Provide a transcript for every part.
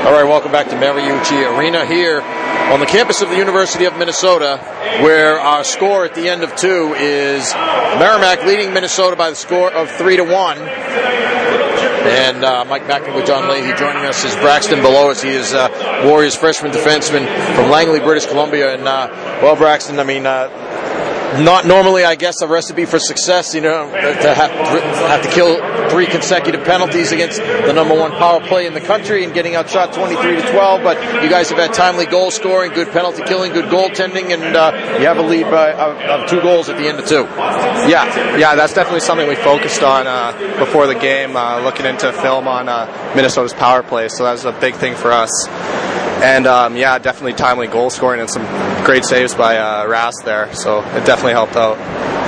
All right, welcome back to Mariucci Arena here on the campus of the University of Minnesota, where our score at the end of two is Merrimack leading Minnesota by the score of three to one. And uh, Mike Mackin with John Leahy joining us is Braxton below us. He is uh, Warriors freshman defenseman from Langley, British Columbia. And uh, well, Braxton, I mean, uh, not normally, I guess, a recipe for success. You know, to have, have, to kill three consecutive penalties against the number one power play in the country and getting outshot 23 to 12. But you guys have had timely goal scoring, good penalty killing, good goaltending, and uh, you have a lead by, of, of, two goals at the end of two. Yeah, yeah, that's definitely something we focused on uh, before the game, uh, looking into film on uh, Minnesota's power play. So that was a big thing for us. And um, yeah, definitely timely goal scoring and some great saves by uh, Ras there. So it definitely helped out.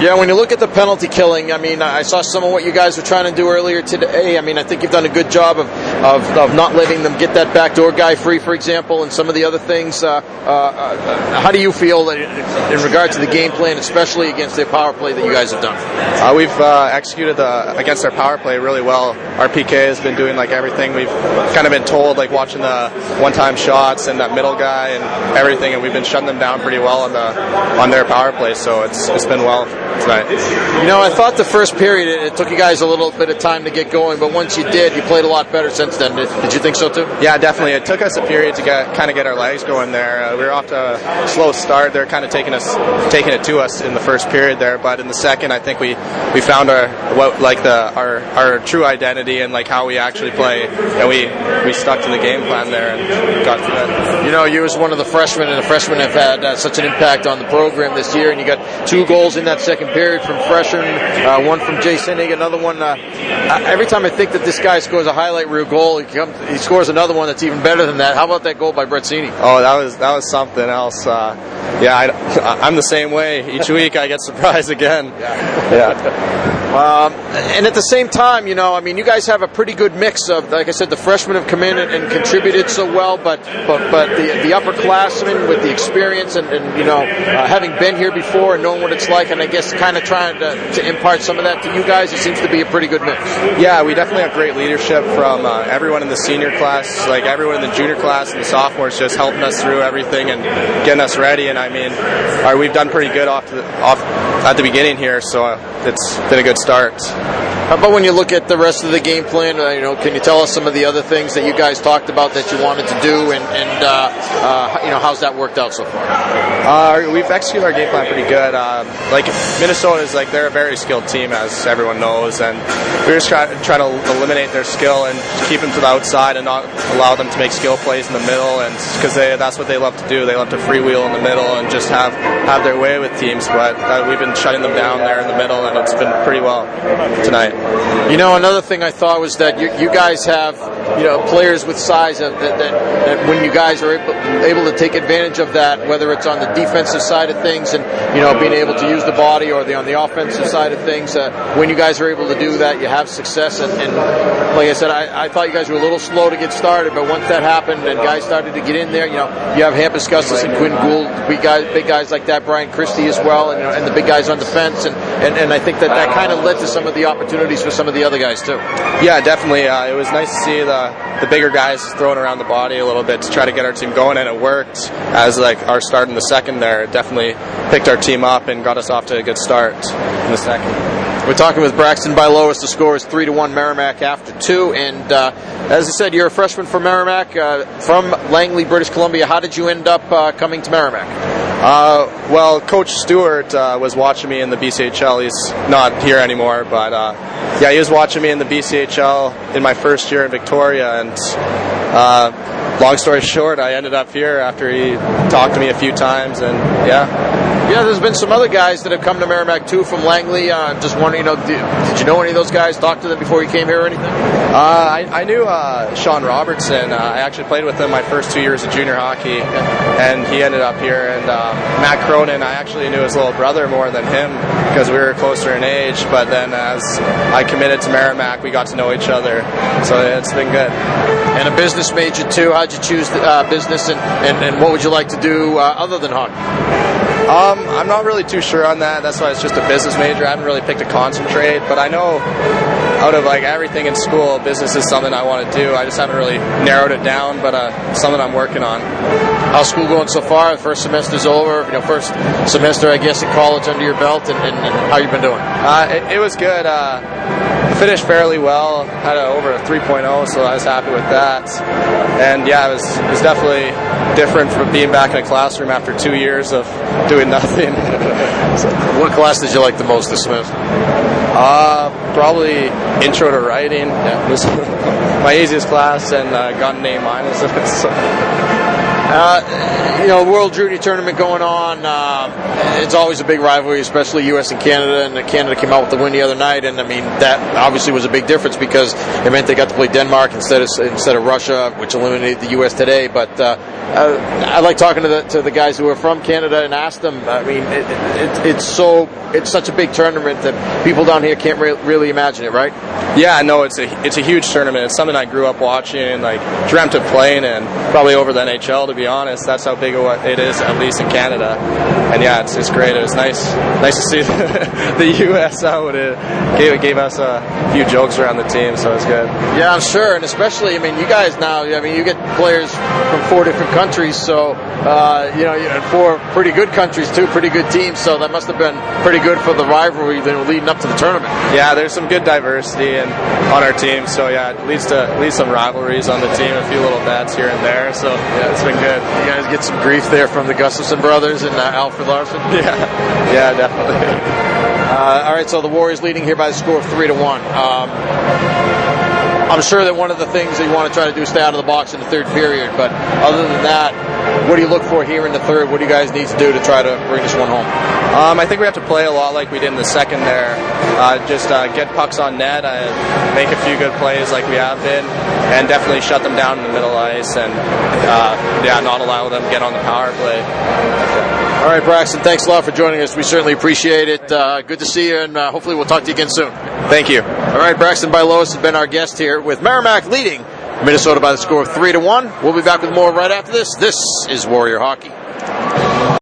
Yeah, when you look at the penalty killing, I mean, I saw some of what you guys were trying to do earlier today. I mean, I think you've done a good job of, of, of not letting them get that backdoor guy free, for example, and some of the other things. Uh, uh, uh how do you feel in regard to the game plan, especially against their power play that you guys have done? Uh, we've uh, executed the, against our power play really well. Our PK has been doing like everything we've kind of been told, like watching the one-time shots and that middle guy and everything, and we've been shutting them down pretty well on the on their power play. So it's it's been well tonight. You know, I thought the first period it, took you guys a little bit of time to get going, but once you did, you played a lot better since then. Did, you think so too? Yeah, definitely. It took us a period to get kind of get our legs going there. Uh, we were off to a slow start. They're kind of taking us taking it to us in the first period there, but in the second, I think we we found our what like the our our true identity and like how we actually play, and we we stuck to the game plan there and got through that. You know, you as one of the freshmen, and the freshmen have had uh, such an impact on the program this year, and you got two goals in that second period from freshman, uh, one from Jay Sinig, another one. Uh, every time I think that this guy scores a highlight reel goal, he, comes, he scores another one that's even better than that. How about that goal by Bretzini? Oh, that was that was something else. Uh, yeah, I, am the same way. Each week I get surprised again. Yeah. yeah. Um, and at the same time, you know, I mean, you guys have a pretty good mix of, like I said, the freshmen have come in and, and contributed so well, but but but the the upperclassmen with the experience and, and you know, uh, having been here before and knowing what it's like, and I guess kind of trying to, to impart some of that to you guys, it seems to be a pretty good mix. Yeah, we definitely have great leadership from uh, everyone in the senior class, like everyone in the junior class and the sophomores, just helping us through everything and getting us ready. And I mean, we've done pretty good off the, off at the beginning here, so uh, it's been a good start. How about when you look at the rest of the game plan? Uh, you know, can you tell us some of the other things that you guys talked about that you wanted to do, and, and uh, uh, you know, how's that worked out so far? Uh, we've executed our game plan pretty good. Um, like Minnesota is like they're a very skilled team, as everyone knows, and we're just trying try to eliminate their skill and keep them to the outside and not allow them to make skill plays in the middle, and because that's what they love to do. They love to freewheel in the middle and just have have their way with teams. But uh, we've been shutting them down there in the middle, and it's been pretty well tonight. You know, another thing I thought was that you, you guys have you know players with size that, that, that, when you guys are able, able to take advantage of that, whether it's on the defensive side of things and you know being able to use the body, or the on the offensive side of things, uh, when you guys are able to do that, you have success. And, and like I said, I, I, thought you guys were a little slow to get started, but once that happened and guys started to get in there, you know, you have Hampus Gustus and Quinn Gould, big guys, big guys like that, Brian Christie as well, and, and the big guys on defense, and, and, and I think that that kind of led to some of the opportunities for some of the other guys too. Yeah, definitely. Uh, it was nice to see the the bigger guys throwing around the body a little bit to try to get our team going, and it worked. As like our start in the second there, it definitely picked our team up and got us off to a good start in the second. We're talking with Braxton by Bylois. The score is three to one Merrimack after two. And uh, as I said, you're a freshman from Merrimack, uh, from Langley, British Columbia. How did you end up uh, coming to Merrimack? Uh, well, Coach Stewart uh, was watching me in the BCHL. He's not here anymore, but uh, yeah, he was watching me in the BCHL in my first year in Victoria, and long story short, I ended up here after he talked to me a few times, and yeah. Yeah, there's been some other guys that have come to Merrimack too from Langley. Uh, just wondering, you know, did, did, you know any of those guys? Talk to them before you came here or anything? Uh, I, I, knew uh, Sean Robertson. Uh, I actually played with him my first two years of junior hockey, and he ended up here. And uh, Matt Cronin, I actually knew his little brother more than him because we were closer in age. But then as I committed to Merrimack, we got to know each other. So it's been good. And a business major too. How'd you choose uh, business, and, and, and, what would you like to do other than hockey? Um, I'm not really too sure on that. That's why it's just a business major. I haven't really picked a concentrate, but I know out of like everything in school, business is something I want to do. I just haven't really narrowed it down, but uh, something I'm working on. How's school going so far? The first semester's over. You know, first semester, I guess, at college under your belt, and, and, and how you been doing? Uh, it, it, was good. Uh, finished fairly well. Had a, over a 3.0, so I was happy with that. And yeah, it was it was definitely different from being back in a classroom after two years of doing nothing. so, what class did you like the most this semester? Uh, probably intro to writing. Yeah, was my easiest class, and uh, got an A minus. so. Uh, you know, World Junior Tournament going on. Uh, it's always a big rivalry, especially U.S. and Canada. And Canada came out with the win the other night, and I mean that obviously was a big difference because it meant they got to play Denmark instead of instead of Russia, which eliminated the U.S. today. But uh, I like talking to the to the guys who are from Canada and ask them. I mean, it, it, it's so it's such a big tournament that people down here can't re- really imagine it, right? Yeah, no, it's a it's a huge tournament. It's something I grew up watching, like dreamt of playing, and probably over the NHL to be honest. That's how big it is, at least in Canada. And yeah, it's, it's great. It was nice nice to see the U.S. out. It gave gave us a few jokes around the team, so it's good. Yeah, I'm sure, and especially, I mean, you guys now. I mean, you get players from four different countries, so uh, you know, four pretty good countries, two pretty good teams. So that must have been pretty good for the rivalry then leading up to the tournament. Yeah, there's some good diversity and on our team, so yeah, it leads to leads some rivalries on the team, a few little bets here and there. So yeah, it's been good. You guys get some grief there from the Gustafsson brothers and uh, Alfred Larson. Yeah, yeah, definitely. Uh, all right, so the Warriors leading here by the score of three to one. Um, I'm sure that one of the things that you want to try to do is stay out of the box in the third period. But other than that, what do you look for here in the third? What do you guys need to do to try to bring this one home? Um, I think we have to play a lot like we did in the second there. Uh, just uh, get pucks on net, uh, make a few good plays like we have been, and definitely shut them down in the middle ice, and uh, yeah, not allow them to get on the power play. All right, Braxton, thanks a lot for joining us. We certainly appreciate it. Uh, good to see you, and uh, hopefully we'll talk to you again soon. Thank you. All right, Braxton Bylois has been our guest here with Merrimack leading Minnesota by the score of 3 to 1. We'll be back with more right after this. This is Warrior Hockey.